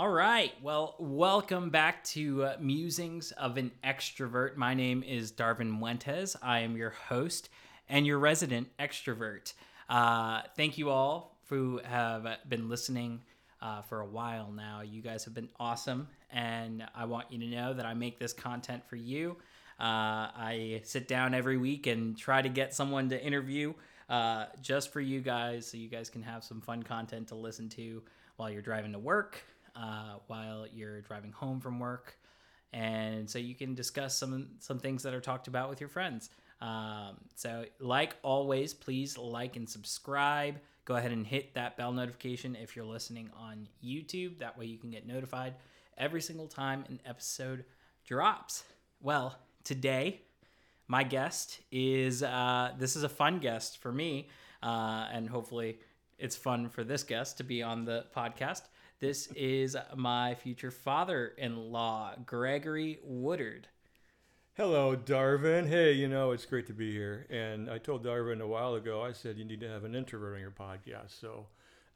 All right. Well, welcome back to uh, Musings of an Extrovert. My name is Darvin Muentes. I am your host and your resident extrovert. Uh, thank you all who have been listening uh, for a while now. You guys have been awesome, and I want you to know that I make this content for you. Uh, I sit down every week and try to get someone to interview uh, just for you guys so you guys can have some fun content to listen to while you're driving to work, uh, while you're driving home from work, and so you can discuss some some things that are talked about with your friends. Um, so, like always, please like and subscribe. Go ahead and hit that bell notification if you're listening on YouTube. That way, you can get notified every single time an episode drops. Well, today, my guest is uh, this is a fun guest for me, uh, and hopefully, it's fun for this guest to be on the podcast. This is my future father in law, Gregory Woodard. Hello, Darvin. Hey, you know, it's great to be here. And I told Darvin a while ago, I said, you need to have an introvert on your podcast. So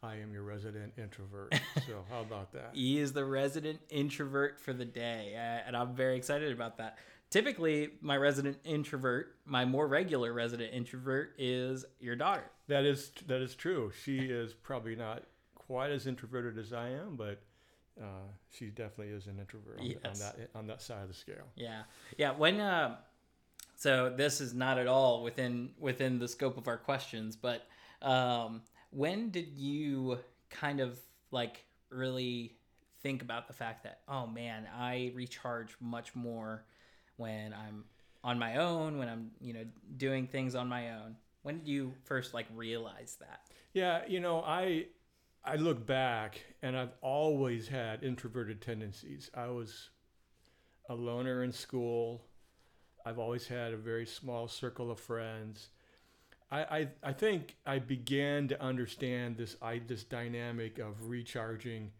I am your resident introvert. so how about that? He is the resident introvert for the day. Uh, and I'm very excited about that. Typically, my resident introvert, my more regular resident introvert, is your daughter. That is that is true. She is probably not quite as introverted as I am, but uh, she definitely is an introvert on, Yes. on that on that side of the scale. Yeah, yeah. When uh, so this is not at all within within the scope of our questions, but um, when did you kind of like really think about the fact that oh man, I recharge much more when I'm on my own, when I'm you know doing things on my own. When did you first like realize that? Yeah, you know, I I look back and I've always had introverted tendencies. I was a loner in school. I've always had a very small circle of friends. I, I, I think I began to understand this I this dynamic of recharging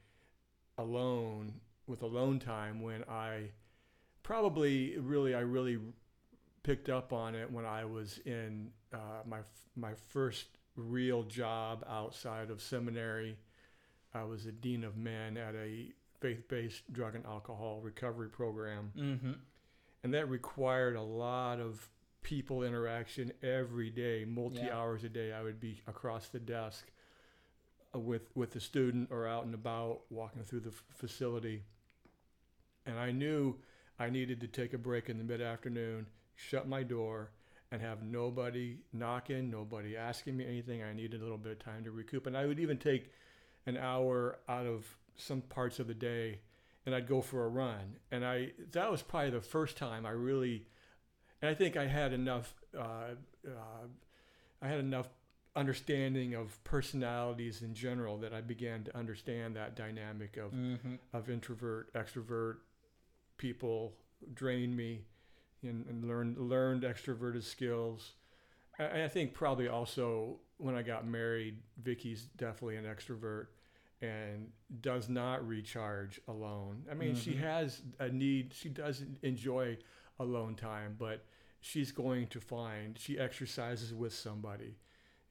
alone with alone time when I probably really I really picked up on it when I was in uh, my my first real job outside of seminary. I was a dean of men at a faith-based drug and alcohol recovery program, Mm-hmm. and that required a lot of people interaction every day, multi Yeah. hours a day. I would be across the desk uh, with with the student or out and about walking through the f- facility, and I knew I needed to take a break in the mid afternoon, shut my door, and have nobody knocking, nobody asking me anything. I needed a little bit of time to recoup, and I would even take an hour out of some parts of the day and I'd go for a run. And I that was probably the first time I really, and I think I had enough, uh, uh, I had enough understanding of personalities in general that I began to understand that dynamic of Mm-hmm. of introvert extrovert people drain me and, and learned learned extroverted skills. I, I think probably also when I got married, Vicky's definitely an extrovert and does not recharge alone. I mean, she Mhm. has a need. She does enjoy alone time, but she's going to find she exercises with somebody.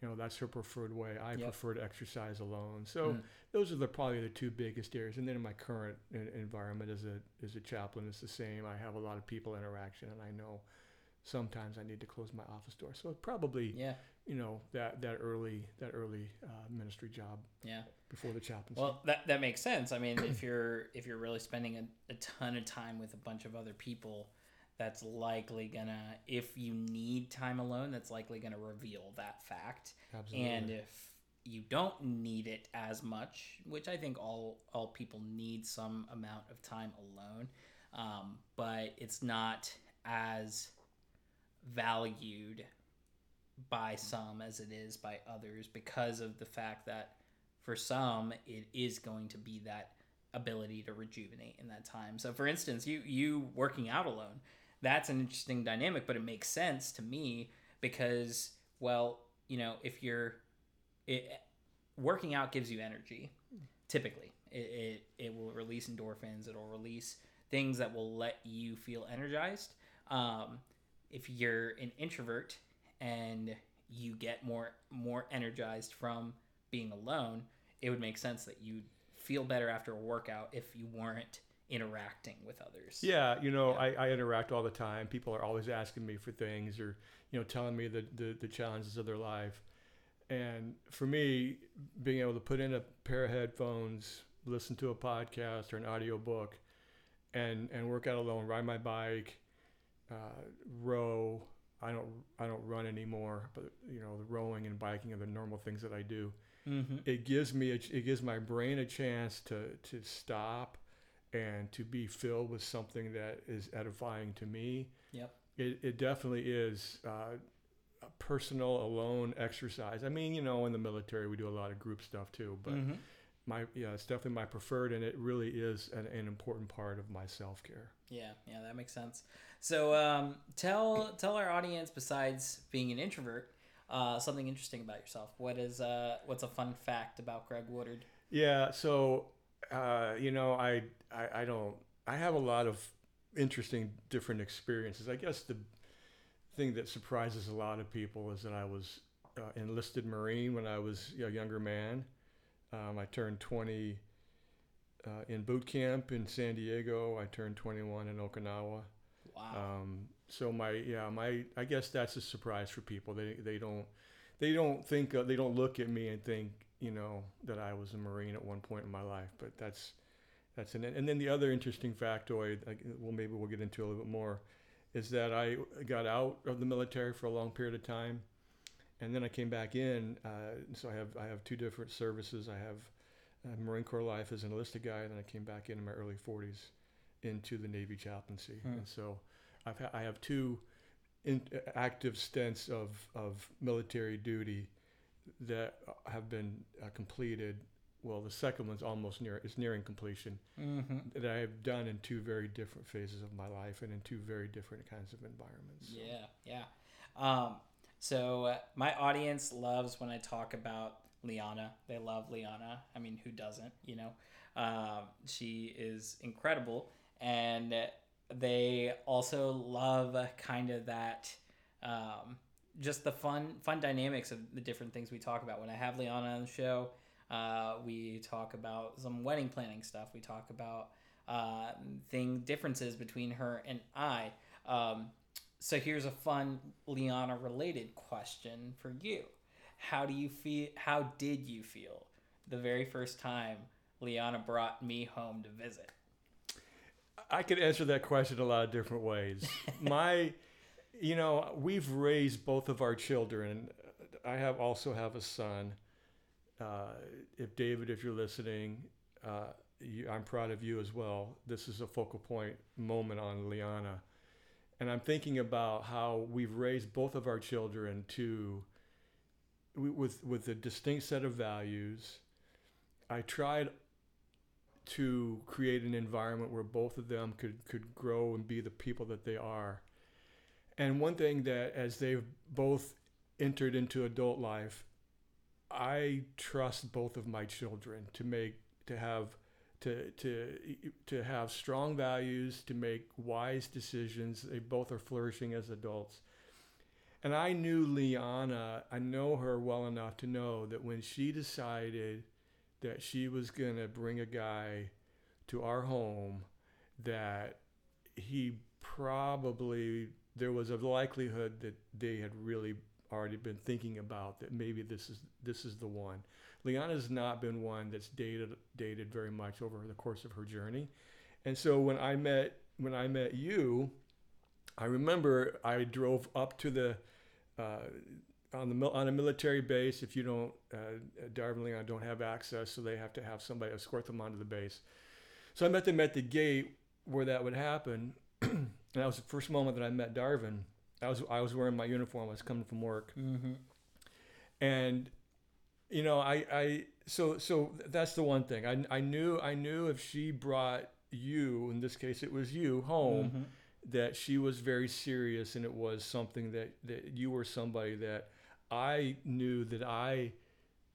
You know, that's her preferred way. I Yep. prefer to exercise alone. So Mm. those are the probably the two biggest areas. And then in my current environment as a as a chaplain, it's the same. I have a lot of people interaction, and I know sometimes I need to close my office door. So probably Yeah, you know that that early that early uh, ministry job yeah. before the chaplaincy. Well, that that makes sense. I mean, if you're if you're really spending a, a ton of time with a bunch of other people, that's likely gonna if you need time alone, that's likely gonna reveal that fact. Absolutely. And if you don't need it as much, which I think all all people need some amount of time alone, um, but it's not as valued by some as it is by others because of the fact that for some it is going to be that ability to rejuvenate in that time. So for instance, you you working out alone, that's an interesting dynamic, but it makes sense to me because well, you know, if you're it, working out gives you energy typically. It, it it will release endorphins, it'll release things that will let you feel energized. Um, if you're an introvert and you get more more energized from being alone, it would make sense that you feel better after a workout if you weren't interacting with others. Yeah, you know, I, I interact all the time. People are always asking me for things or, you know, telling me the, the, the challenges of their life. And for me, being able to put in a pair of headphones, listen to a podcast or an audio book, and, and work out alone, ride my bike, uh, row. I don't I don't run anymore, but you know the rowing and biking are the normal things that I do. Mm-hmm. It gives me a, it gives my brain a chance to to stop and to be filled with something that is edifying to me. Yep. It, it definitely is uh, a personal, alone exercise. I mean, you know, in the military, we do a lot of group stuff too, but Mhm. my, yeah, it's definitely my preferred, and it really is an, an important part of my self care. Yeah, yeah, that makes sense. So um, tell tell our audience, besides being an introvert, uh, something interesting about yourself. What is uh, what's a fun fact about Greg Woodard? Yeah, so uh, you know, I, I I don't I have a lot of interesting different experiences. I guess the thing that surprises a lot of people is that I was uh, enlisted Marine when I was a younger man. Um, I turned 20 uh, in boot camp in San Diego. I turned 21 in Okinawa. Wow. Um, so my yeah my I guess that's a surprise for people. They they don't they don't think uh, they don't look at me and think you know that I was a Marine at one point in my life. But that's that's an and then the other interesting factoid. Like, well, maybe we'll get into a little bit more. Is that I got out of the military for a long period of time, and then I came back in. Uh, so I have I have two different services. I have uh, Marine Corps life as an enlisted guy, and then I came back in in my early 40s into the Navy chaplaincy, Hmm. and so I've ha- I have two in, active stints of of military duty that have been uh, completed. Well, the second one's almost near it's nearing completion mm-hmm. that I have done in two very different phases of my life and in two very different kinds of environments. So- Yeah, yeah. Um, so uh, my audience loves when I talk about Liana. They love Liana. I mean, who doesn't? You know, um, she is incredible, and they also love kind of that. Um, just the fun, fun dynamics of the different things we talk about. When I have Liana on the show, uh, we talk about some wedding planning stuff. We talk about uh, thing differences between her and I. Um, so here's a fun Liana related question for you. How do you feel how did you feel the very first time Liana brought me home to visit? I could answer that question a lot of different ways. My, you know, we've raised both of our children. I have also have a son. Uh, if David, if you're listening, uh, you, I'm proud of you as well. This is a focal point moment on Liana, and I'm thinking about how we've raised both of our children to with with a distinct set of values. I tried to create an environment where both of them could could grow and be the people that they are. And one thing that as they've both entered into adult life, I trust both of my children to make to have to to to have strong values, to make wise decisions. They both are flourishing as adults. And I knew Liana, I know her well enough to know that when she decided that she was going to bring a guy to our home that he probably there was a likelihood that they had really already been thinking about that maybe this is this is the one. Liana's not been one that's dated dated very much over the course of her journey. And so when I met when I met you, I remember I drove up to the uh, on the on a military base. If you don't, uh, Leon don't have access, so they have to have somebody escort them onto the base. So I met them at the gate where that would happen, and that was the first moment that I met Darvin. I was I was wearing my uniform. I was coming from work, Mm-hmm. and you know I I so so that's the one thing I I knew I knew if she brought you in this case it was you home Mm-hmm. that she was very serious and it was something that, that you were somebody that I knew that I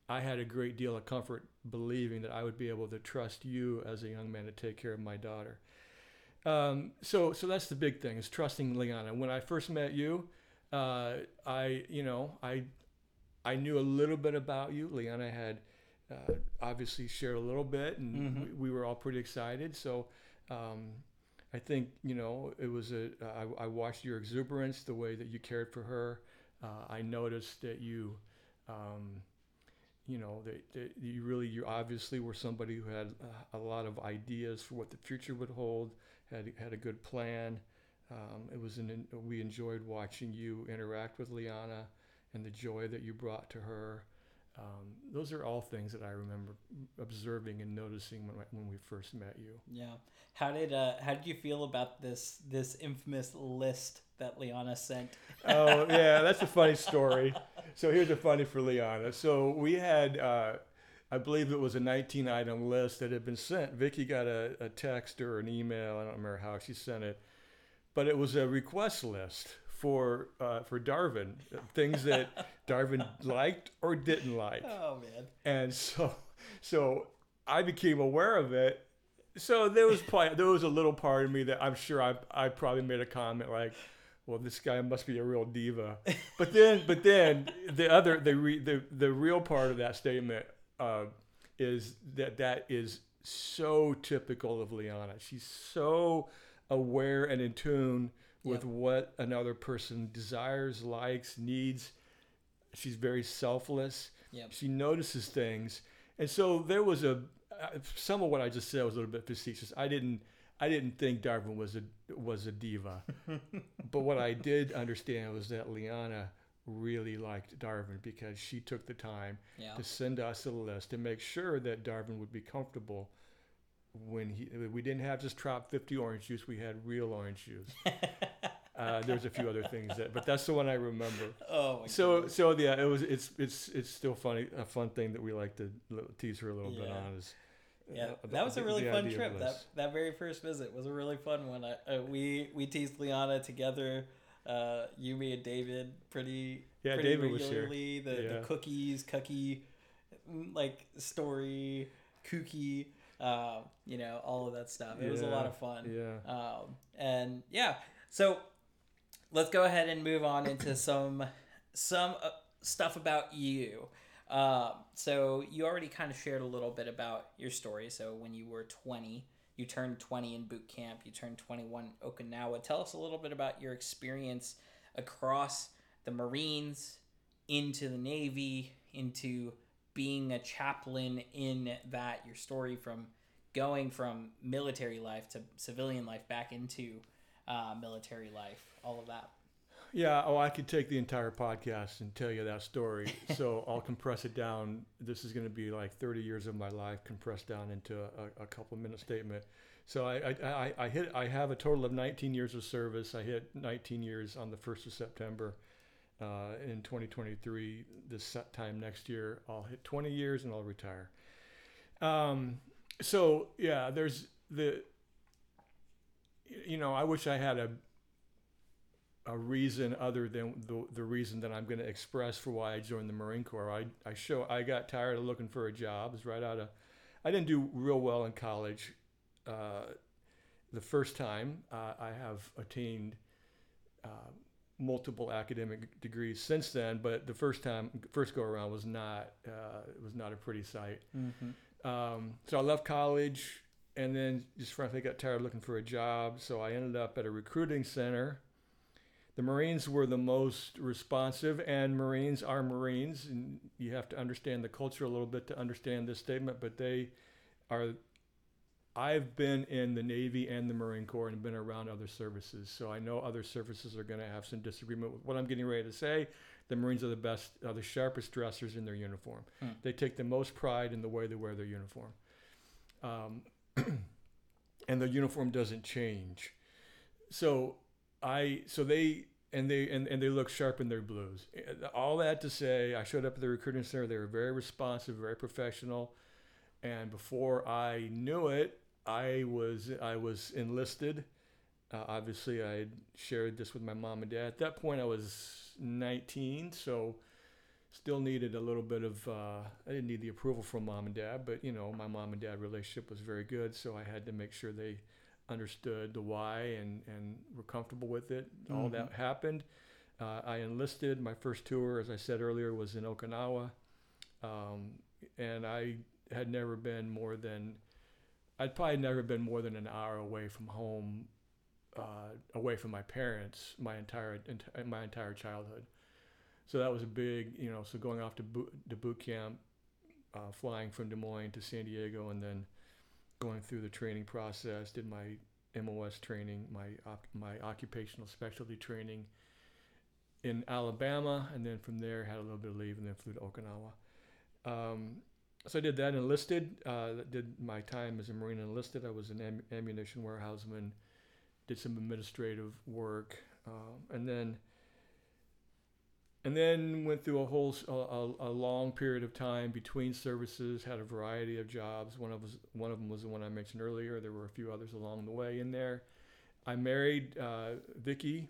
I had a great deal of comfort believing that I would be able to trust you as a young man to take care of my daughter. Um, so so that's the big thing is trusting Liana. When I first met you, uh, I you know I I knew a little bit about you. Liana had uh, obviously shared a little bit, and Mhm. we, we were all pretty excited. So. Um, I think you know it was a. I, I watched your exuberance, the way that you cared for her. Uh, I noticed that you, um, you know, that, that you really, you obviously were somebody who had uh, a lot of ideas for what the future would hold. Had had a good plan. Um, it was an. We enjoyed watching you interact with Liana and the joy that you brought to her. Um, those are all things that I remember observing and noticing when, when we first met you. Yeah. How did uh how did you feel about this this infamous list that Liana sent? oh yeah, that's a funny story. So here's a funny for Liana. So we had, uh, I believe it was a 19 item list that had been sent. Vicky got a, a text or an email. I don't remember how she sent it, but it was a request list for uh, for Darvin, things that Darvin liked or didn't like. Oh man. And so, so I became aware of it. So there was probably, there was a little part of me that I'm sure I I probably made a comment like, "Well, this guy must be a real diva." But then, but then the other the re, the the real part of that statement uh, is that that is so typical of Liana. She's so aware and in tune with Yep. what another person desires, likes, needs. She's very selfless. Yep. She notices things, and so there was a uh, some of what I just said was a little bit facetious. I didn't I didn't think Darvin was a was a diva, but what I did understand was that Liana really liked Darvin because she took the time Yeah. to send us a list to make sure that Darvin would be comfortable when he we didn't have just drop 50 orange juice we had real orange juice uh, there's a few other things that but that's the one i remember oh my so goodness. so yeah it was it's it's it's still funny a fun thing that we like to tease her a little bit on is Yeah, uh, the- that was a really fun trip. That that very first visit was a really fun one. I, uh, we we teased Liana together, uh, Yumi and David, pretty Yeah, pretty David was here. regularly. The Yeah. the cookies, cookie, mm, like story, kooky, uh, you know, all of that stuff. It was a lot of fun. yeah Um, and yeah, so let's go ahead and move on into some some uh, stuff about you. Um, so you already kind of shared a little bit about your story. So when you were 20, you turned 20 in boot camp. You turned 21 in Okinawa. Tell us a little bit about your experience across the Marines, into the Navy, into being a chaplain in that. Your story from going from military life to civilian life back into uh, military life. All of that. Yeah, oh, I could take the entire podcast and tell you that story. so I'll compress it down. This is going to be like 30 years of my life compressed down into a, a couple minute statement. So I, I, I, I hit. I have a total of 19 years of service. I hit 19 years on the 1st of September. Uh, in 2023, this time next year, I'll hit 20 years and I'll retire. Um, so yeah, there's the. You know, I wish I had a a reason other than the, the reason that I'm going to express for why I joined the Marine Corps. I, I show I got tired of looking for a job. It was right out of I didn't do real well in college. Uh, the first time uh, I have attained uh, multiple academic degrees since then, but the first time first go around was not uh, it was not a pretty sight. Mm-hmm. Um, so I left college and then just frankly got tired of looking for a job. So I ended up at a recruiting center. The Marines were the most responsive, and Marines are Marines, and you have to understand the culture a little bit to understand this statement. But they are. I've been in the Navy and the Marine Corps and been around other services, so I know other services are going to have some disagreement with what I'm getting ready to say. The Marines are the best, are the sharpest dressers in their uniform. Hmm. They take the most pride in the way they wear their uniform. Um, and their uniform doesn't change. So I so they and they and, and they look sharp in their blues. All that to say, I showed up at the recruiting center. They were very responsive, very professional. And before I knew it, I was I was enlisted. Uh, obviously, I shared this with my mom and dad. At that point, I was 19, so still needed a little bit of. Uh, I didn't need the approval from mom and dad, but you know, my mom and dad relationship was very good, so I had to make sure they understood the why and and were comfortable with it. All Mhm. that happened. Uh, I enlisted. My first tour, as I said earlier, was in Okinawa. Um, and I had never been more than I'd probably never been more than an hour away from home, uh, away from my parents my entire enti- my entire childhood. So that was a big, you know. So going off to boot, to boot camp, uh, flying from Des Moines to San Diego, and then going through the training process. Did my MOS training, my op- my occupational specialty training in Alabama, and then from there had a little bit of leave, and then flew to Okinawa. Um, so I did that enlisted. Uh, did my time as a Marine enlisted. I was an am- ammunition warehouseman. Did some administrative work, um, and then and then went through a whole a, a- long period of time between services. Had a variety of jobs. One of was one of them was the one I mentioned earlier. There were a few others along the way in there. I married uh, Vicky.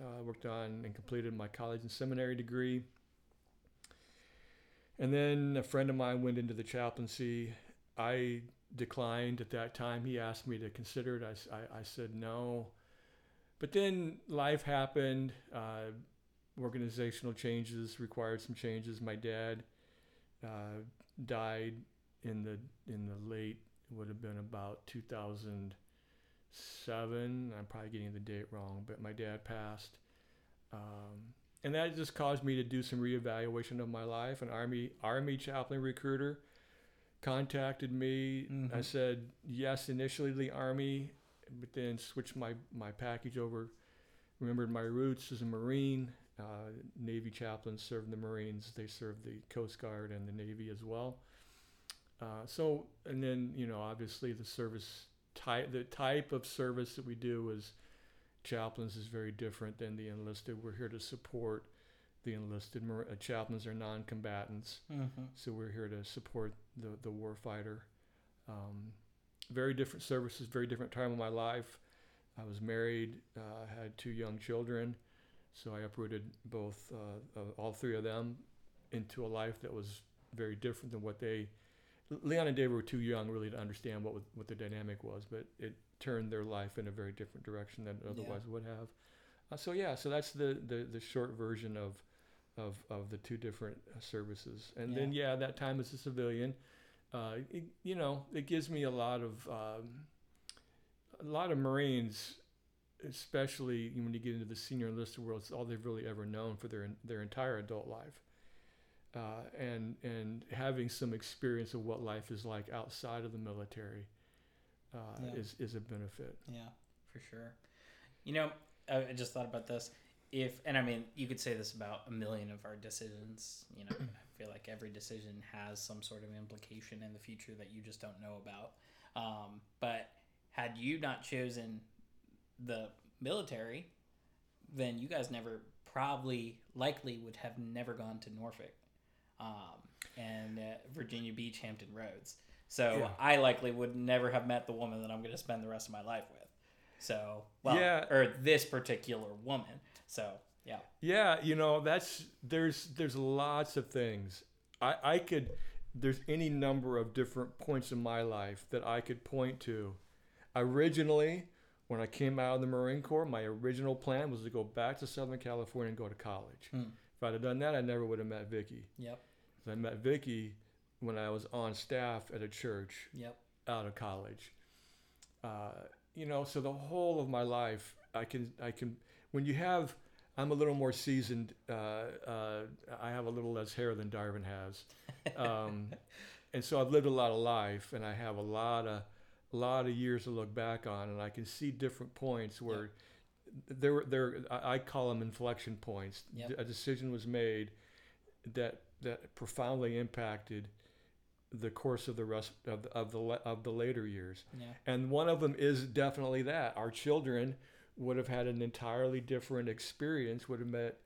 Uh, worked on and completed my college and seminary degree. And then a friend of mine went into the chaplaincy. I declined at that time. He asked me to consider it. I I said no. But then life happened. Uh, organizational changes required some changes. My dad uh, died in the in the late would have been about 2007. I'm probably getting the date wrong, but my dad passed. Um, and that just caused me to do some reevaluation of my life. An army army chaplain recruiter contacted me. I Mhm. said yes initially the army, but then switched my my package over. Remembered my roots as a Marine. Uh, Navy chaplains served the Marines. They served the Coast Guard and the Navy as well. Uh, so, and then you know, obviously the service type, the type of service that we do as chaplains is very different than the enlisted. We're here to support the enlisted. Mar- uh, chaplains are non-combatants, Mm-hmm. so we're here to support the the warfighter. Um, very different services, very different time of my life. I was married, uh, had two young children, so I uprooted both, uh, uh, all three of them, into a life that was very different than what they. Liana and David were too young really to understand what what the dynamic was, but it turned their life in a very different direction than it Yeah. otherwise would have. Uh, so yeah, so that's the, the, the short version of, of, of the two different uh, services. And then yeah, that time as a civilian, uh, it, you know, it gives me a lot of um, a lot of Marines, especially when you get into the senior enlisted world. It's all they've really ever known for their their entire adult life, uh, and and having some experience of what life is like outside of the military uh, Yeah. is is a benefit. Yeah, for sure. You know, I I just thought about this. If and I mean, you could say this about a million of our decisions. You know, I feel like every decision has some sort of implication in the future that you just don't know about. Um, but had you not chosen the military, then you guys never probably likely would have never gone to Norfolk um, and uh, Virginia Beach, Hampton Roads. So Yeah. I likely would never have met the woman that I'm going to spend the rest of my life with. So, well, Yeah. or this particular woman. So, yeah. Yeah, you know, that's there's there's lots of things. I I could there's any number of different points in my life that I could point to. Originally, when I came out of the Marine Corps, my original plan was to go back to Southern California and go to college. Hmm. If I'd have done that, I never would have met Vicky. Yep. I met Vicky when I was on staff at a church Yep. out of college. Uh, you know, so the whole of my life, I can, I can, when you have, I'm a little more seasoned. Uh, uh, I have a little less hair than Darvin has, um, and so I've lived a lot of life, and I have a lot of, a lot of years to look back on, and I can see different points where there, were there, I I call them inflection points. Yep. A decision was made that that profoundly impacted the course of the rest of the, of the of the later years. Yeah. And one of them is definitely that our children would have had an entirely different experience, would have met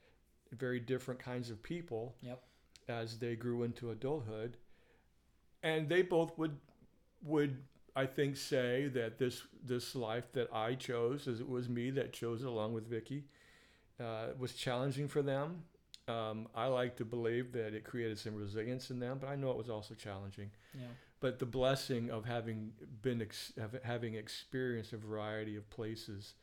very different kinds of people Yep. as they grew into adulthood, and they both would would I think say that this this life that I chose, as it was me that chose it along with Vicky, uh, was challenging for them. Um, I like to believe that it created some resilience in them, but I know it was also challenging Yeah. but the blessing of having been ex- of having experienced a variety of places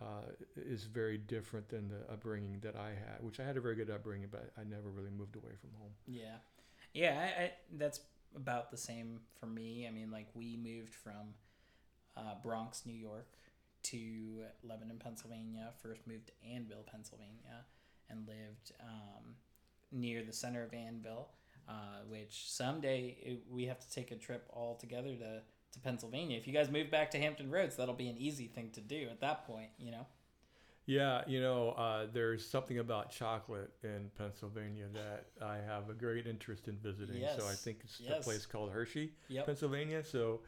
uh, is very different than the upbringing that I had, which I had a very good upbringing, but I never really moved away from home. Yeah, yeah. I, I, that's about the same for me. I mean, like we moved from uh, Bronx, New York, to Lebanon, Pennsylvania. First moved to Annville, Pennsylvania, and lived um, near the center of Annville. Uh, which someday it, we have to take a trip all together to to Pennsylvania. If you guys move back to Hampton Roads, that'll be an easy thing to do at that point. You know. Yeah, you know, uh, there's something about chocolate in Pennsylvania that I have a great interest in visiting. Yes. So I think it's Yes. a place called Hershey, Yep. Pennsylvania. So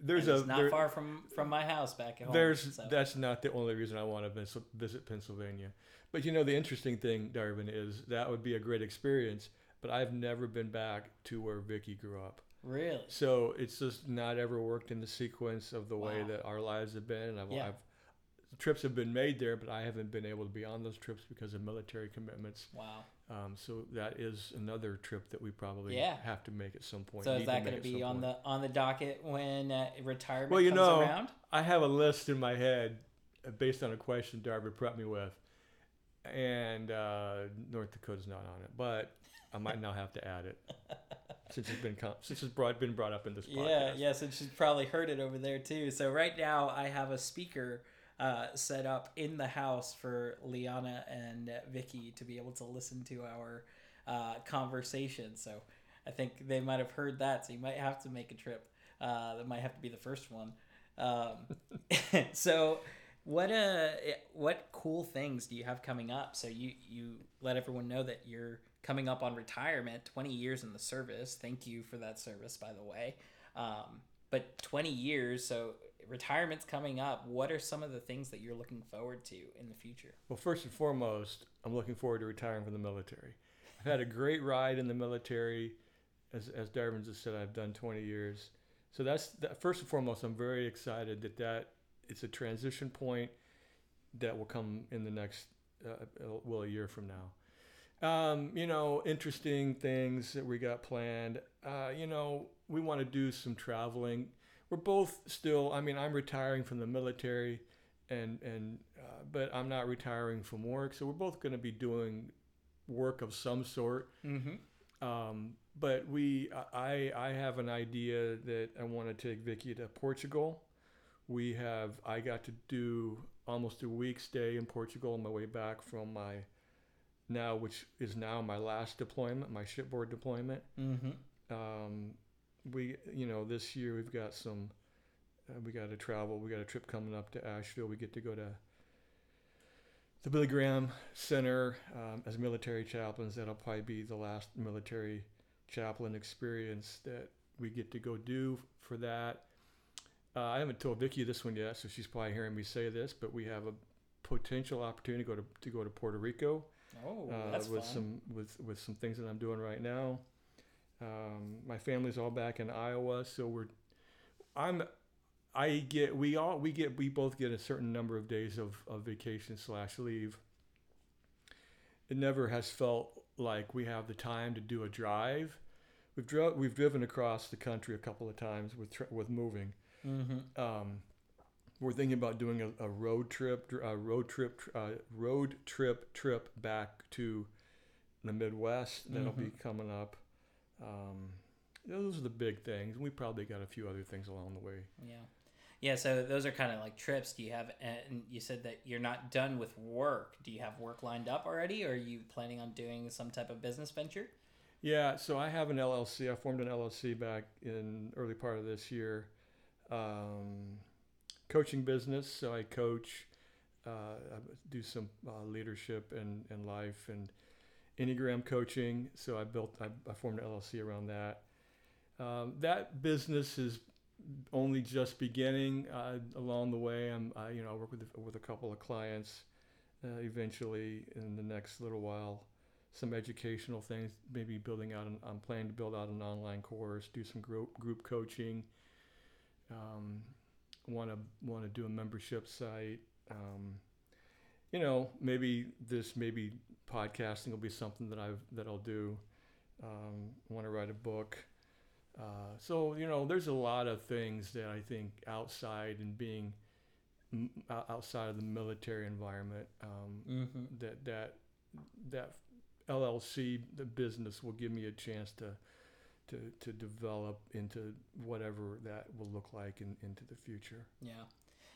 there's And a it's not there- far from from my house back at home. there's so. that's not the only reason I want to visit, visit Pennsylvania. But you know, the interesting thing, Darvin, is that would be a great experience. But I've never been back to where Vicky grew up. really. So it's just not ever worked in the sequence of the way that our lives have been. I've, Yeah. I've trips have been made there, but I haven't been able to be on those trips because of military commitments. Wow. Um, so that is another trip that we probably Yeah. have to make at some point. So need is that going to be on point. the on the docket when uh, retirement Well, you comes know, around? I have a list in my head uh, based on a question Darby prepped me with, and uh, North Dakota's not on it, but I might now have to add it since it's been since it's brought been brought up in this podcast. Yeah, yes, and she's probably heard it over there too. So right now I have a speaker uh, set up in the house for Liana and Vicky to be able to listen to our uh, conversation. So I think they might have heard that. So you might have to make a trip. Uh, that might have to be the first one. Um, so what uh what cool things do you have coming up? So you you let everyone know that you're coming up on retirement, 20 years in the service. Thank you for that service, by the way. Um, but 20 years, so retirement's coming up. What are some of the things that you're looking forward to in the future? Well, first and foremost, I'm looking forward to retiring from the military. I've had a great ride in the military. As, as Darvin just said, I've done 20 years. So that's that, first and foremost, I'm very excited that that it's a transition point that will come in the next, uh, well, a year from now. Um, you know, interesting things that we got planned. Uh, you know, we want to do some traveling. We're both still, I mean, I'm retiring from the military and and uh, but I'm not retiring from work, so we're both going to be doing work of some sort. Mm-hmm. Um, but we, I, I have an idea that I want to take Vicky to Portugal. We have, I got to do almost a week stay in Portugal on my way back from my now, which is now my last deployment, my shipboard deployment. Mm-hmm. Um, we, you know, this year we've got some, uh, we got to travel. We got a trip coming up to Asheville. We get to go to the Billy Graham Center um, as military chaplains. That'll probably be the last military chaplain experience that we get to go do for that. Uh, I haven't told Vicky this one yet, so she's probably hearing me say this, but we have a potential opportunity to go to, to go to Puerto Rico Oh, uh, with fun. some with with some things that I'm doing right now. Um, my family's all back in Iowa, so we're I'm I get we all we get we both get a certain number of days of, of vacation slash leave. It never has felt like we have the time to do a drive. We've dro- we've driven across the country a couple of times with tr- with moving. mm-hmm. Um, we're thinking about doing a, a road trip, a road trip, uh, road trip trip back to the Midwest. That'll be coming up. Um, those are the big things. We probably got a few other things along the way. Yeah. Yeah, so those are kind of like trips. Do you have, and you said that you're not done with work. Do you have work lined up already, or are you planning on doing some type of business venture? Yeah, so I have an LLC. I formed an LLC back in early part of this year. Um, coaching business. So I coach, uh, I do some uh, leadership and, and life and Enneagram coaching. So I built, I, I formed an LLC around that. Um, that business is only just beginning. Uh, along the way, I'm, I, you know, I work with with a couple of clients. Uh, eventually, in the next little while, some educational things, maybe building out. An, I'm planning to build out an online course, do some group group coaching. Um, want to want to do a membership site. Um, you know, maybe this maybe podcasting will be something that I've that I'll do. Um, want to write a book. Uh, so you know, there's a lot of things that I think outside and being m- outside of the military environment um, Mm-hmm. that that that LLC the business will give me a chance to to to develop into whatever that will look like in, into the future. Yeah,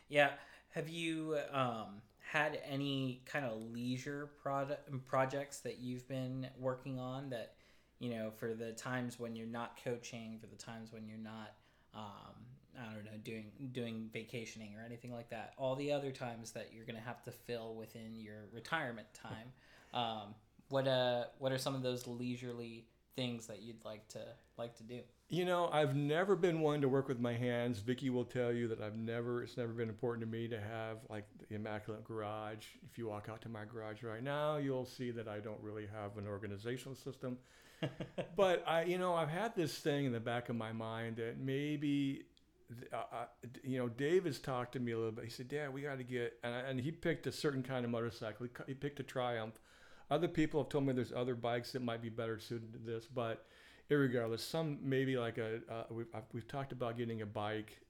yeah. Have you um, had any kind of leisure product projects that you've been working on that you know for the times when you're not coaching, for the times when you're not um, I don't know doing doing vacationing or anything like that. All the other times that you're gonna have to fill within your retirement time. Um, what uh what are some of those leisurely things that you'd like to like to do? You know, I've never been one to work with my hands. Vicky will tell you that I've never. It's never been important to me to have like the immaculate garage. If you walk out to my garage right now, you'll see that I don't really have an organizational system. but I, you know, I've had this thing in the back of my mind that maybe, uh, uh, you know, Dave has talked to me a little bit. He said, "Dad, we got to get," and, I, and he picked a certain kind of motorcycle. He, he picked a Triumph. Other people have told me there's other bikes that might be better suited to this, but irregardless, some maybe like a uh, we've I've, we've talked about getting a bike,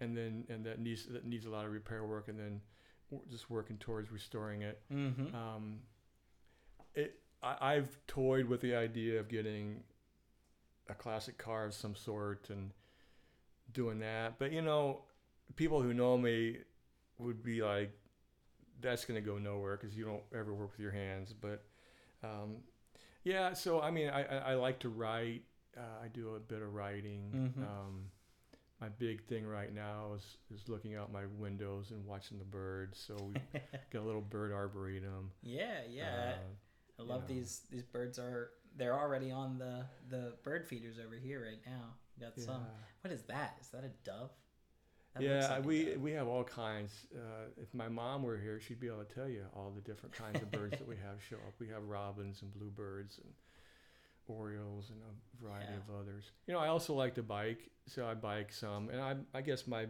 and then and that needs that needs a lot of repair work, and then just working towards restoring it. Mm-hmm. Um, it I, I've toyed with the idea of getting a classic car of some sort and doing that, but you know, people who know me would be like, "That's going to go nowhere because you don't ever work with your hands." But um, yeah, so I mean, I, I, I like to write. Uh, I do a bit of writing. Mhm. Um, my big thing right now is, is looking out my windows and watching the birds. So we got a little bird arboretum. yeah, yeah. Uh, I love yeah. these these birds are they're already on the the bird feeders over here right now. We got some. What is that? Is that a dove? That yeah, like we dove. we have all kinds. Uh, if my mom were here, she'd be able to tell you all the different kinds of birds that we have show up. We have robins and bluebirds and orioles and a variety Yeah. of others. You know, I also like to bike, so I bike some, and I I guess my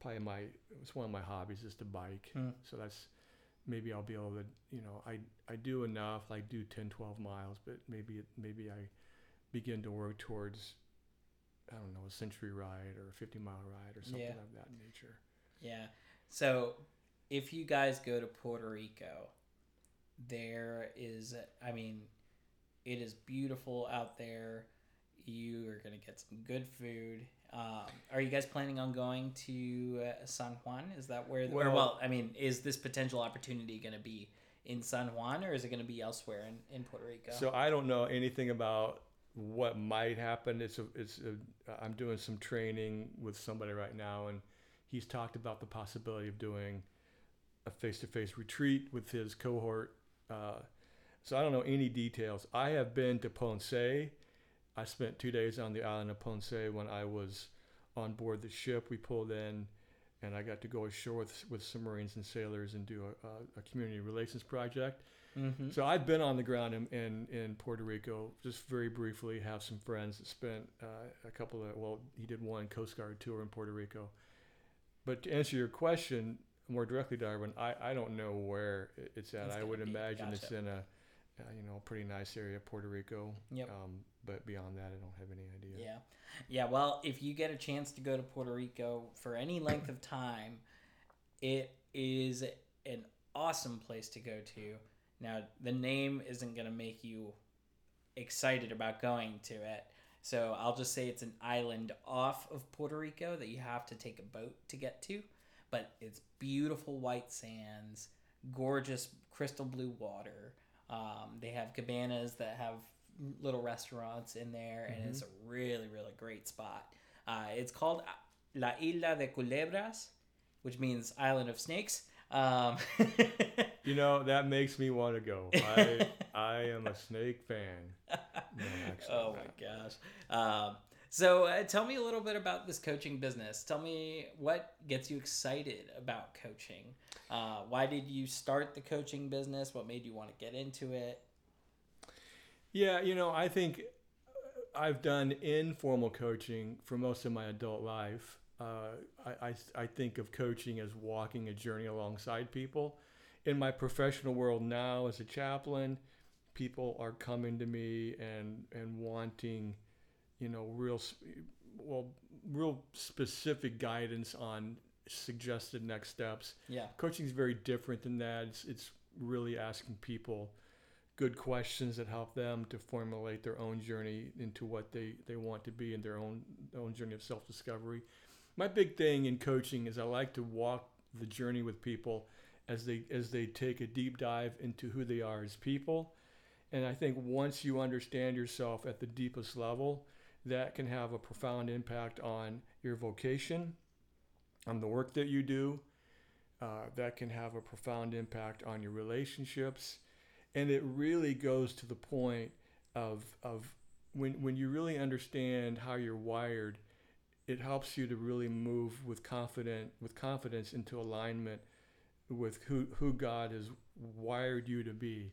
probably my it's one of my hobbies is to bike. Hmm. So that's maybe I'll be able to you know I I do enough like do 10 12 miles, but maybe maybe I begin to work towards I don't know a century ride or a 50 mile ride or something Yeah. of that nature. Yeah. So if you guys go to Puerto Rico, there is I mean, it is beautiful out there. You are gonna get some good food. Um, are you guys planning on going to uh, San Juan? Is that where? or Well- well, I mean, is this potential opportunity going to be in San Juan, or is it going to be elsewhere in, in Puerto Rico? So I don't know anything about what might happen. It's a, it's a, I'm doing some training with somebody right now, and he's talked about the possibility of doing a face-to-face retreat with his cohort. Uh, so I don't know any details. I have been to Ponce. I spent two days on the island of Ponce when I was on board the ship. We pulled in, and I got to go ashore with, with some Marines and sailors and do a, a, a community relations project. Mm-hmm. So I've been on the ground in, in, in Puerto Rico, just very briefly. Have some friends that spent uh, a couple of well, he did one Coast Guard tour in Puerto Rico. But to answer your question more directly, Darvin, I, I don't know where it's at. It's I would imagine it's in a uh, you know pretty nice area, of Puerto Rico. Yep. Um, but beyond that, I don't have any idea. Yeah. Yeah, well, if you get a chance to go to Puerto Rico for any length of time, it is an awesome place to go to. Now, the name isn't going to make you excited about going to it. So I'll just say it's an island off of Puerto Rico that you have to take a boat to get to. But it's beautiful white sands, gorgeous crystal blue water. Um, they have cabanas that have little restaurants in there, and it's a really, really great spot. Uh, it's called La Isla de Culebras, which means Island of Snakes. Um, You know that makes me want to go. I I am a snake fan. No, oh not. my gosh. Um, so uh, tell me a little bit about this coaching business. Tell me what gets you excited about coaching. Uh, why did you start the coaching business? What made you want to get into it? Yeah, you know, I think uh, I've done informal coaching for most of my adult life. Uh, I, I, I think of coaching as walking a journey alongside people. In my professional world now, as a chaplain, people are coming to me and and wanting, you know, real well, real specific guidance on suggested next steps Yeah. coaching is very different than that. It's, it's really asking people good questions that help them to formulate their own journey into what they, they want to be in their own own journey of self discovery. My big thing in coaching is I like to walk the journey with people as they as they take a deep dive into who they are as people. And I think once you understand yourself at the deepest level, that can have a profound impact on your vocation, on the work that you do. Uh, that can have a profound impact on your relationships. And it really goes to the point of, of when, when you really understand how you're wired, it helps you to really move with confident with confidence into alignment with who, who God has wired you to be.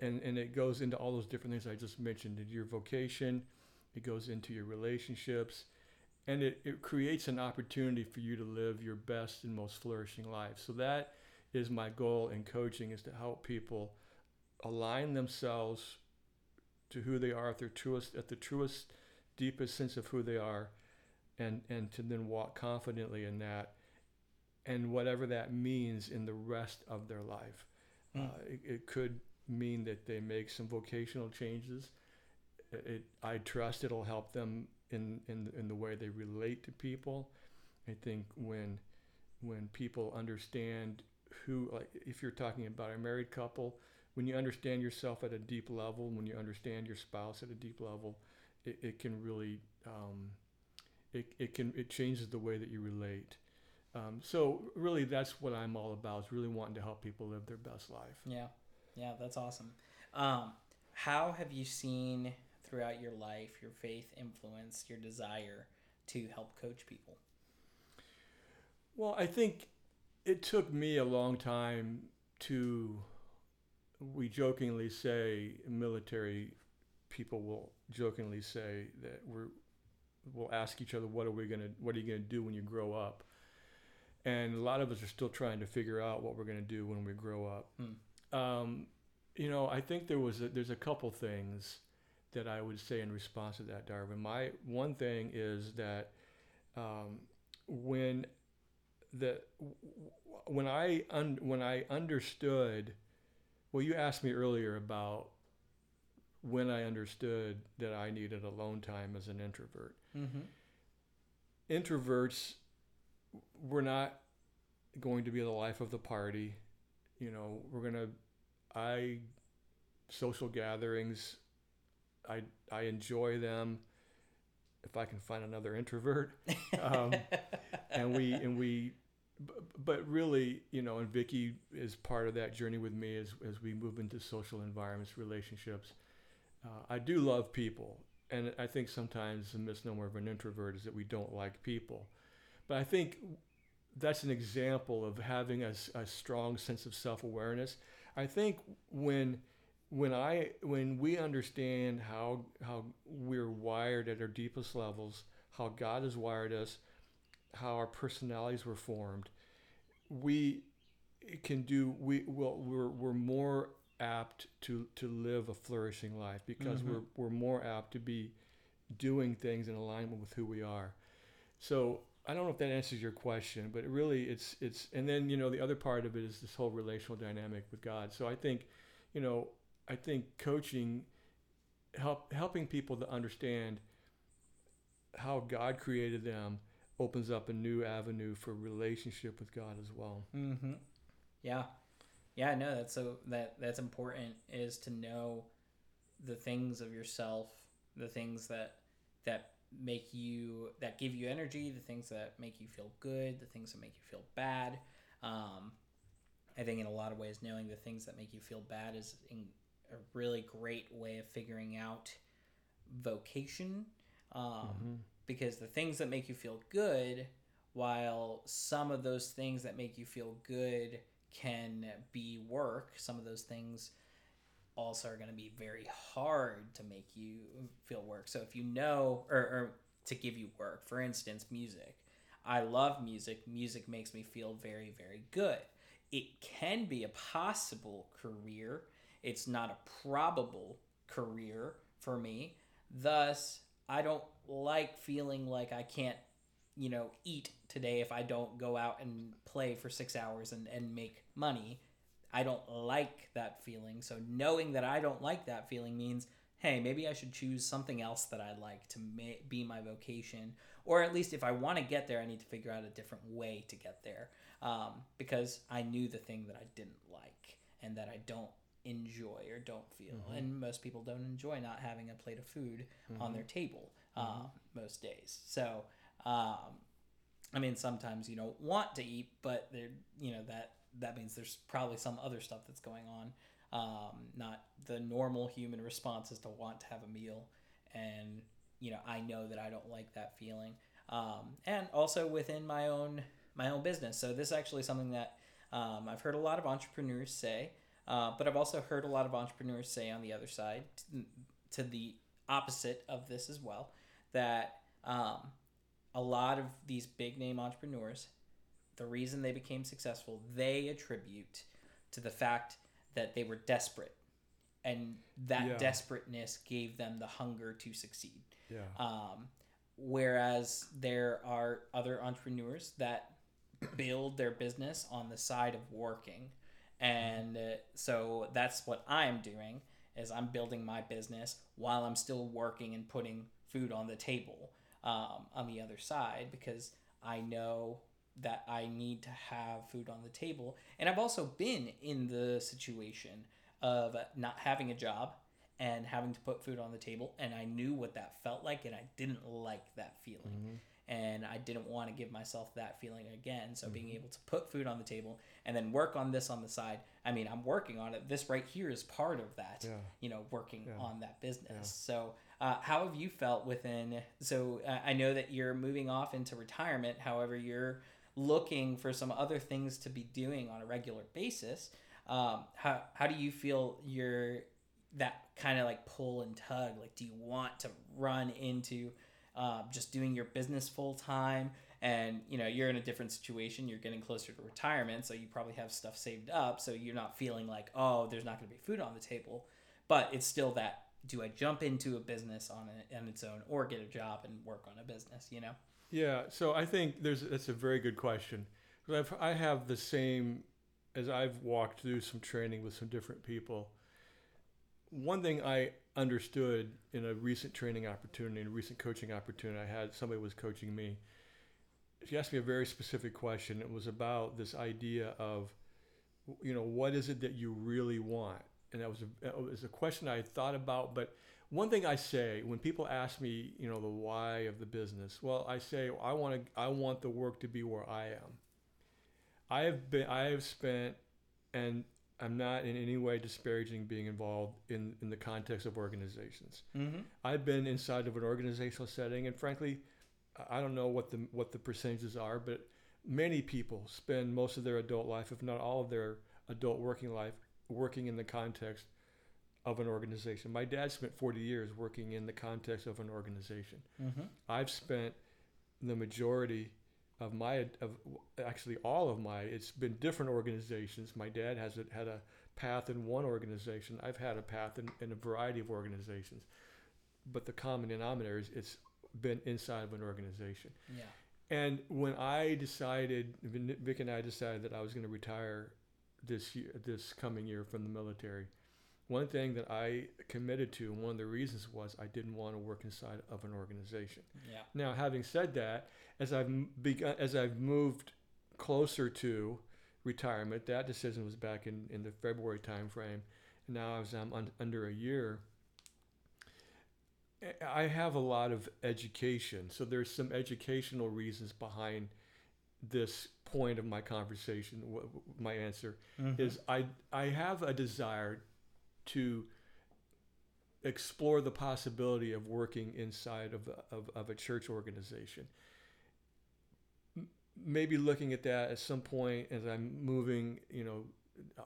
And, and it goes into all those different things I just mentioned your vocation, it goes into your relationships, and it, it creates an opportunity for you to live your best and most flourishing life. So that is my goal in coaching is to help people align themselves to who they are at their truest at the truest deepest sense of who they are and and to then walk confidently in that and whatever that means in the rest of their life. Mm. Uh, it, it, could mean that they make some vocational changes. It, I trust it'll help them in, in, in the way they relate to people. I think when when people understand who, like if you're talking about a married couple, when you understand yourself at a deep level, when you understand your spouse at a deep level, it, it can really um, it, it can it changes the way that you relate. Um, so really, that's what I'm all about. Is really wanting to help people live their best life. Yeah, yeah, that's awesome. Um, how have you seen throughout your life your faith influence your desire to help coach people? Well, I think it took me a long time to. We jokingly say military people will jokingly say that we're we'll ask each other what are we gonna what are you gonna do when you grow up and a lot of us are still trying to figure out what we're going to do when we grow up. Hmm. Um, you know, I think there was a, there's a couple things that I would say in response to that, Darvin. My one thing is that um, when the when I un, when I understood, well, you asked me earlier about when I understood that I needed alone time as an introvert. Mm-hmm. Introverts we're not going to be the life of the party. You know, we're gonna. I social gatherings. I I enjoy them. If I can find another introvert, um, and we and we, but really, you know, and Vicky is part of that journey with me as as we move into social environments, relationships. Uh, I do love people, and I think sometimes the misnomer of an introvert is that we don't like people. But I think that's an example of having a, a strong sense of self-awareness. I think when when I when we understand how how we're wired at our deepest levels, how God has wired us, how our personalities were formed, we can do we well we're we're more apt to to live a flourishing life because mm-hmm. we're we're more apt to be doing things in alignment with who we are. So I don't know if that answers your question, but it really it's it's and then you know the other part of it is this whole relational dynamic with God. So I think, you know, I think coaching help helping people to understand how God created them opens up a new avenue for relationship with God as well. Mm-hmm. Yeah, yeah. No, that's so that that's important is to know the things of yourself, the things that that make you that give you energy, the things that make you feel good, the things that make you feel bad. Um, I think in a lot of ways, knowing the things that make you feel bad is a really great way of figuring out vocation. Um, mm-hmm. Because the things that make you feel good, while some of those things that make you feel good can be work, some of those things also are going to be very hard to make you feel work. So if you know, or, or to give you work, for instance, music. I love music. Music makes me feel very, very good. It can be a possible career. It's not a probable career for me. Thus, I don't like feeling like I can't, you know, eat today if I don't go out and play for six hours and, and make money. I don't like that feeling. So knowing that I don't like that feeling means, hey, maybe I should choose something else that I like to ma- be my vocation. Or at least if I want to get there, I need to figure out a different way to get there. Um, because I knew the thing that I didn't like and that I don't enjoy or don't feel. Mm-hmm. And most people don't enjoy not having a plate of food Mm-hmm. on their table uh, most days. So, um, I mean, sometimes you don't want to eat, but there, you know, that that means there's probably some other stuff that's going on. Um, not the normal human response is to want to have a meal, and you know, I know that I don't like that feeling. Um, and also within my own my own business. So this is actually something that um, I've heard a lot of entrepreneurs say, uh, but I've also heard a lot of entrepreneurs say on the other side, t- to the opposite of this as well, that um, a lot of these big name entrepreneurs, the reason they became successful, they attribute to the fact that they were desperate. And that Yeah. desperateness gave them the hunger to succeed. Yeah. Um, whereas there are other entrepreneurs that build their business on the side of working, and uh, so that's what I'm doing is I'm building my business while I'm still working and putting food on the table um, on the other side because I know that I need to have food on the table, and I've also been in the situation of not having a job and having to put food on the table and I knew what that felt like and I didn't like that feeling. And I didn't want to give myself that feeling again. So being able to put food on the table and then work on this on the side. I mean, I'm working on it. This right here is part of that. Yeah. You know, working Yeah. on that business. So, uh, how have you felt within? So, uh, I know that you're moving off into retirement. However, you're looking for some other things to be doing on a regular basis. Um, how how do you feel your that kind of like pull and tug? Like, do you want to run into uh, just doing your business full time? And you know you're in a different situation. You're getting closer to retirement, so you probably have stuff saved up. So you're not feeling like, oh, there's not going to be food on the table. But it's still that: do I jump into a business on on its own, or get a job and work on a business? You know? Yeah, so I think there's that's a very good question. I've, I have the same as I've walked through some training with some different people. One thing I understood in a recent training opportunity, in a recent coaching opportunity I had, somebody was coaching me. She asked me a very specific question. It was about this idea of, you know, what is it that you really want? And that was a, it was a question I had thought about, but one thing I say when people ask me, you know, the why of the business, well, I say I want to, I want the work to be where I am. I have been, I have spent, and I'm not in any way disparaging being involved in in the context of organizations. Mm-hmm. I've been inside of an organizational setting, and frankly, I don't know what the what the percentages are, but many people spend most of their adult life, if not all of their adult working life, working in the context of an organization. My dad spent 40 years working in the context of an organization. Mm-hmm. I've spent the majority of my of actually all of my it's been different organizations. My dad has it had a path in one organization. I've had a path in, in a variety of organizations, but the common denominator is it's been inside of an organization. Yeah. And when I decided, Vic and I decided that I was going to retire this year, this coming year from the military, one thing that I committed to, and one of the reasons was I didn't want to work inside of an organization. Yeah. Now, having said that, as I've begun, as I've moved closer to retirement, that decision was back in, in the February timeframe. And now, as I'm un, under a year, I- I have a lot of education. So there's some educational reasons behind this point of my conversation. My answer Mhm. is I I have a desire to explore the possibility of working inside of a, of, of a church organization. M- Maybe looking at that at some point as I'm moving, you know,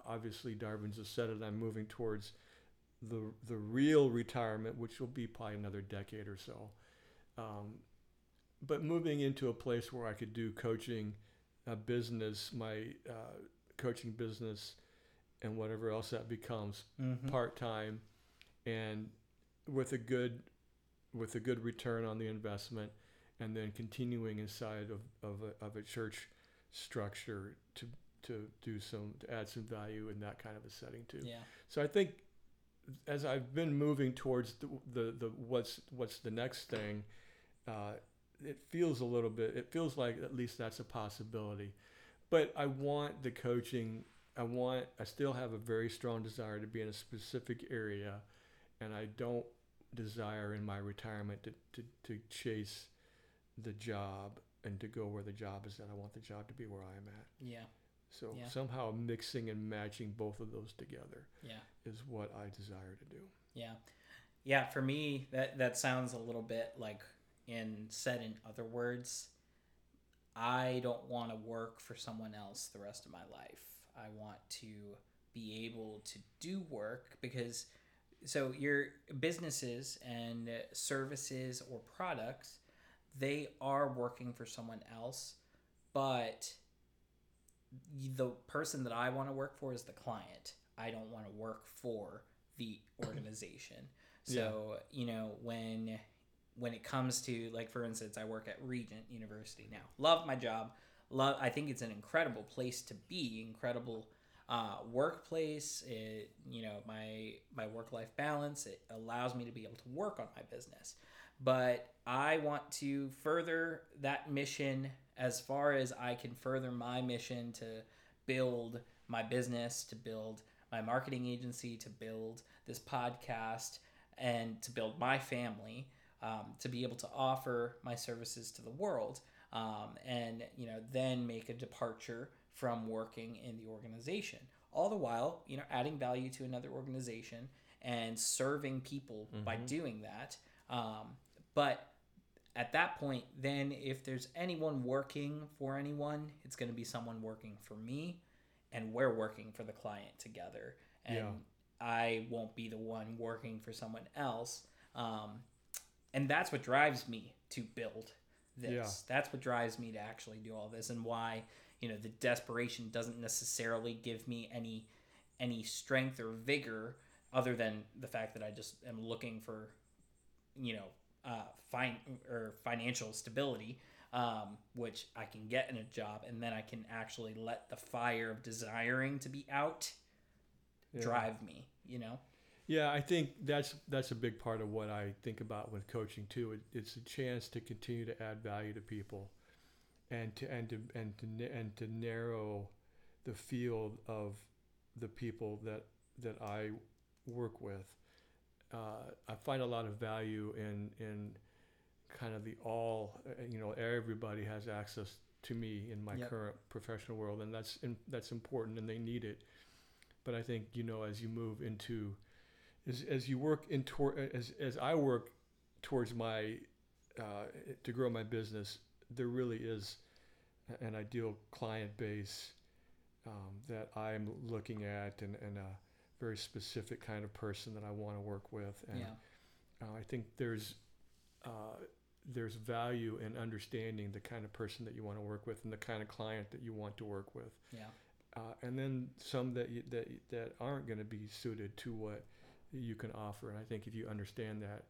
obviously Darvin's just said it, I'm moving towards the the real retirement, which will be probably another decade or so. Um, but moving into a place where I could do coaching, uh, business, my uh, coaching business, and whatever else that becomes Mhm. part time, and with a good with a good return on the investment, and then continuing inside of of a, of a church structure to to do some to add some value in that kind of a setting too. Yeah. So I think as I've been moving towards the the, the what's what's the next thing, uh, it feels a little bit. It feels like at least that's a possibility, but I want the coaching. I want. I still have a very strong desire to be in a specific area, and I don't desire in my retirement to to, to chase the job and to go where the job is at. I want the job to be where I am at. Yeah. So Yeah. somehow mixing and matching both of those together Yeah. is what I desire to do. Yeah. Yeah, for me that that sounds a little bit like in said in other words, I don't want to work for someone else the rest of my life. I want to be able to do work because so your businesses and services or products they are working for someone else, but the person that I want to work for is the client. I don't want to work for the organization. So, you know, when when it comes to like for instance, I work at Regent University now. Love my job. Love I think it's an incredible place to be, incredible uh, workplace. It, you know, my my work life balance. It allows me to be able to work on my business. But I want to further that mission as far as I can further my mission to build my business, to build my marketing agency, to build this podcast, and to build my family, um, to be able to offer my services to the world, um, and you know then make a departure from working in the organization. All the while, you know, adding value to another organization and serving people by doing that. Um, but at that point, then if there's anyone working for anyone, it's going to be someone working for me, and we're working for the client together. And Yeah. I won't be the one working for someone else. Um, and that's what drives me to build this. Yeah. That's what drives me to actually do all this, and why you know the desperation doesn't necessarily give me any any strength or vigor other than the fact that I just am looking for you know uh, fine or financial stability, um, which I can get in a job, and then I can actually let the fire of desiring to be out Yeah. drive me. You know. Yeah, I think that's that's a big part of what I think about with coaching too. It, it's a chance to continue to add value to people, and to and to and to and to narrow the field of the people that that I work with. Uh, I find a lot of value in in kind of the all. uh, You know, everybody has access to me in my Yep. current professional world, and that's in, that's important, and they need it. But I think you know, as you move into as, as you work in toward as, as I work towards my uh, to grow my business, there really is an ideal client base um, that I'm looking at and, and a very specific kind of person that I want to work with. And Yeah. uh, I think there's uh, there's value in understanding the kind of person that you want to work with and the kind of client that you want to work with. Yeah. Uh, and then some that you, that that aren't going to be suited to what you can offer. And I think if you understand that,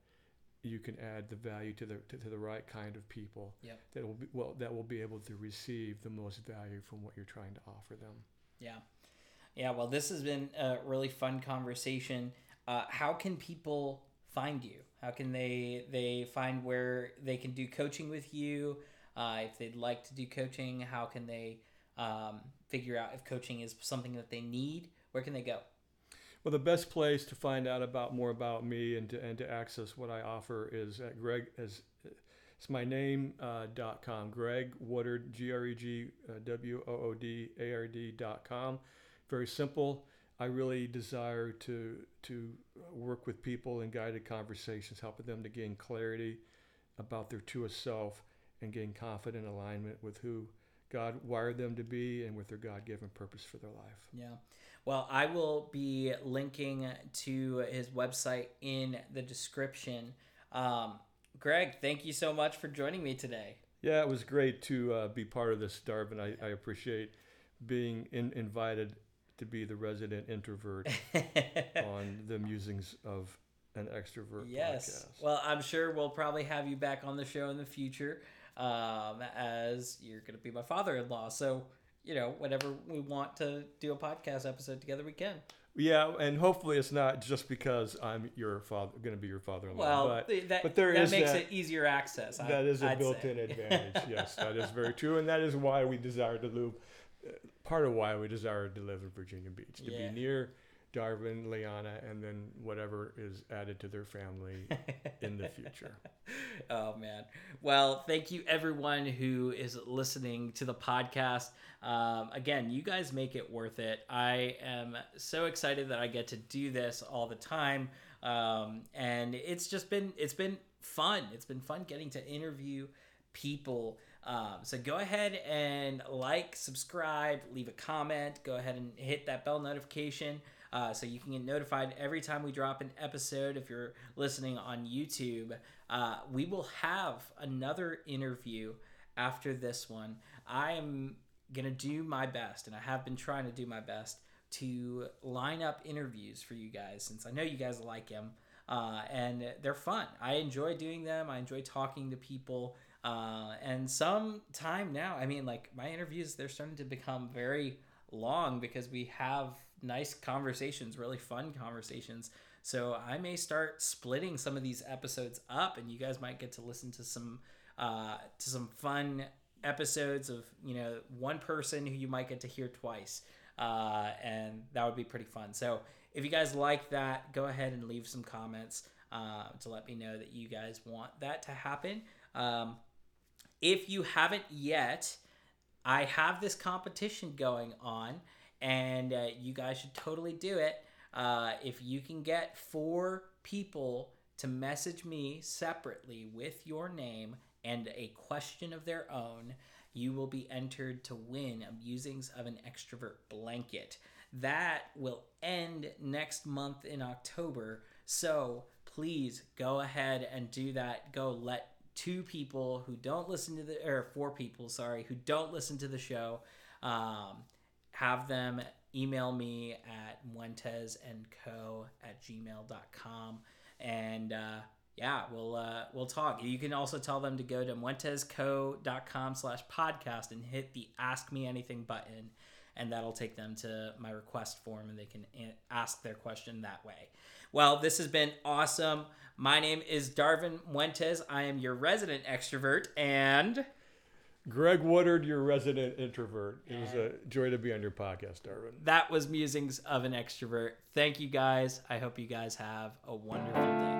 you can add the value to the to, to the right kind of people Yep. that will be well that will be able to receive the most value from what you're trying to offer them. Yeah. Yeah. Well, this has been a really fun conversation. Uh, how can people find you? How can they they find where they can do coaching with you? Uh, if they'd like to do coaching, how can they um, figure out if coaching is something that they need? Where can they go? Well, the best place to find out about more about me and to, and to access what I offer is at Greg as it's my name uh, dot com. Greg Woodard G R E G W O O D A R D dot com. Very simple. I really desire to to work with people in guided conversations, helping them to gain clarity about their truest self and gain confident alignment with who God wired them to be and with their God given purpose for their life. Yeah. Well, I will be linking to his website in the description. Um, Greg, thank you so much for joining me today. Yeah, it was great to uh, be part of this, Darvin. I, I appreciate being in, invited to be the resident introvert on the musings of an extrovert yes. podcast. Well, I'm sure we'll probably have you back on the show in the future um, as you're going to be my father in law. So, you know, whenever we want to do a podcast episode together, we can. Yeah, and hopefully it's not just because I'm your father, going to be your father-in-law. Well, but, th- that, but there that is makes that, it easier access. I- that is a I'd built-in advantage. yes, that is very true, and that is why we desire to live. uh, Part of why we desire to live in Virginia Beach to Yeah. be near Darvin, Liana, and then whatever is added to their family in the future. oh man. Well thank you everyone who is listening to the podcast. Um, again you guys make it worth it. I am so excited that i get to do this all the time. Um, and it's just been it's been fun. It's been fun getting to interview people. Um, so go ahead and like subscribe leave a comment go ahead and hit that bell notification uh, so you can get notified every time we drop an episode if you're listening on youtube. Uh, we will have another interview after this one. I am gonna do my best and i have been trying to do my best to line up interviews for you guys since i know you guys like them uh, and they're fun. I enjoy doing them. I enjoy talking to people uh, and some time now i mean like my interviews they're starting to become very long because we have nice conversations really fun conversations. So i may start splitting some of these episodes up and you guys might get to listen to some uh, to some fun episodes of you know one person who you might get to hear twice uh, and that would be pretty fun. So if you guys like that go ahead and leave some comments uh, to let me know that you guys want that to happen. Um, if you haven't yet i have this competition going on and uh, you guys should totally do it uh, if you can get four people to message me separately with your name and a question of their own, you will be entered to win a Musings of an Extrovert blanket. That will end next month in October. So please go ahead and do that. Go let two people who don't listen to the, or four people, sorry, who don't listen to the show, um, have them email me at muentesandco at gmail.com and uh, yeah we'll uh, we'll talk. You can also tell them to go to muentesco.com slash podcast and hit the ask me anything button and that'll take them to my request form and they can ask their question that way. Well this has been awesome. My name is darvin muentes i am your resident extrovert and Greg Woodard, your resident introvert. It was a joy to be on your podcast, Darvin. that was musings of an extrovert thank you guys i hope you guys have a wonderful day